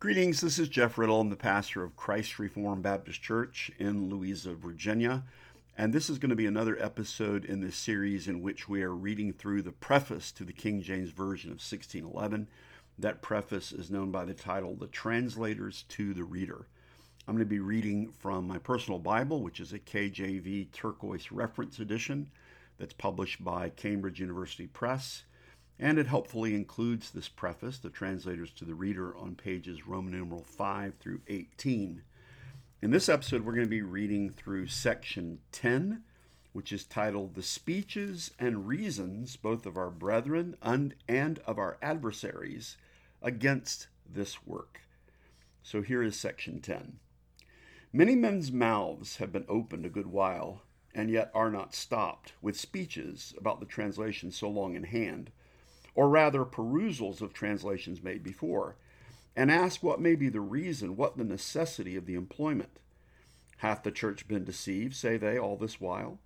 Greetings, this is Jeff Riddle. I'm the pastor of Christ Reformed Baptist Church in Louisa, Virginia. And this is going to be another episode in this series in which we are reading through the preface to the King James Version of 1611. That preface is known by the title The Translators to the Reader. I'm going to be reading from my personal Bible, which is a KJV Turquoise Reference Edition that's published by Cambridge University Press and it helpfully includes this preface, the translators to the reader, on pages Roman numeral 5 through 18. In this episode, we're going to be reading through section 10, which is titled The Speeches and Reasons, both of our brethren and, of our adversaries, against this work. So here is section 10. Many men's mouths have been opened a good while, and yet are not stopped, with speeches about the translation so long in hand or rather perusals of translations made before, and ask what may be the reason, what the necessity of the employment. Hath the church been deceived, say they, all this while?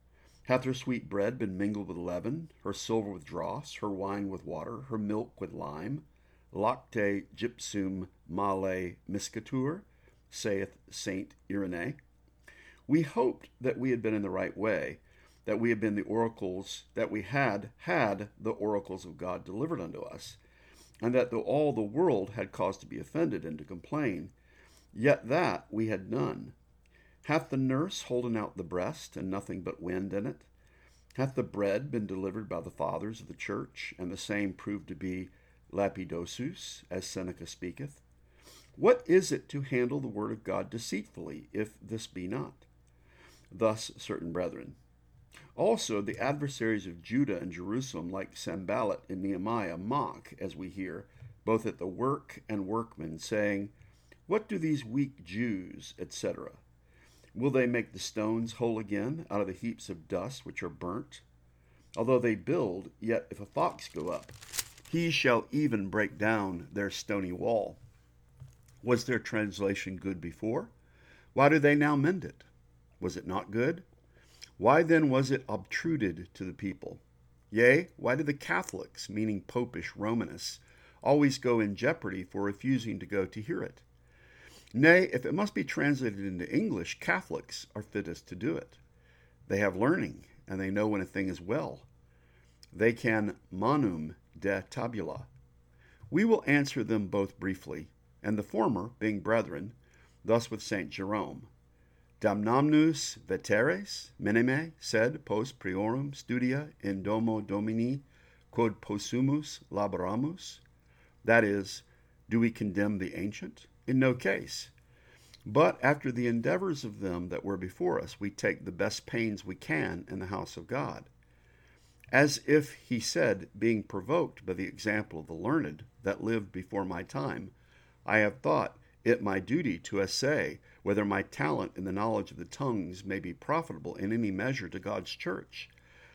Hath her sweet bread been mingled with leaven, her silver with dross, her wine with water, her milk with lime? Lacte gypsum male miscetur, saith Saint Irenee. We hoped that we had been in the right way, that we had been the oracles, that we had had the oracles of God delivered unto us, and that though all the world had cause to be offended and to complain, yet that we had none. Hath the nurse holden out the breast, and nothing but wind in it? Hath the bread been delivered by the fathers of the church, and the same proved to be lapidosus, as Seneca speaketh? What is it to handle the word of God deceitfully, if this be not? Thus certain brethren, also, the adversaries of Judah and Jerusalem, like Sanballat and Nehemiah, mock, as we hear, both at the work and workmen, saying, What do these weak Jews, etc.? Will they make the stones whole again out of the heaps of dust which are burnt? Although they build, yet if a fox go up, he shall even break down their stony wall. Was their translation good before? Why do they now mend it? Was it not good? Why then was it obtruded to the people? Yea, why do the Catholics, meaning Popish Romanists, always go in jeopardy for refusing to go to hear it? Nay, if it must be translated into English, Catholics are fittest to do it. They have learning, and they know when a thing is well. They can manum de tabula. We will answer them both briefly, and the former, being brethren, thus with St. Jerome Damnamus veteres minime sed post priorum studia in domo domini quod possumus laboramus? That is, do we condemn the ancient? In no case. But after the endeavors of them that were before us, we take the best pains we can in the house of God. As if he said, being provoked by the example of the learned that lived before my time, I have thought it my duty to essay whether my talent in the knowledge of the tongues may be profitable in any measure to God's church,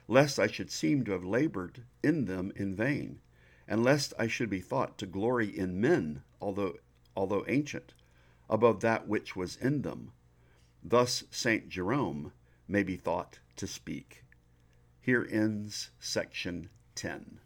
lest I should seem to have labored in them in vain, and lest I should be thought to glory in men, although, although ancient, above that which was in them. Thus St. Jerome may be thought to speak. Here ends section 10.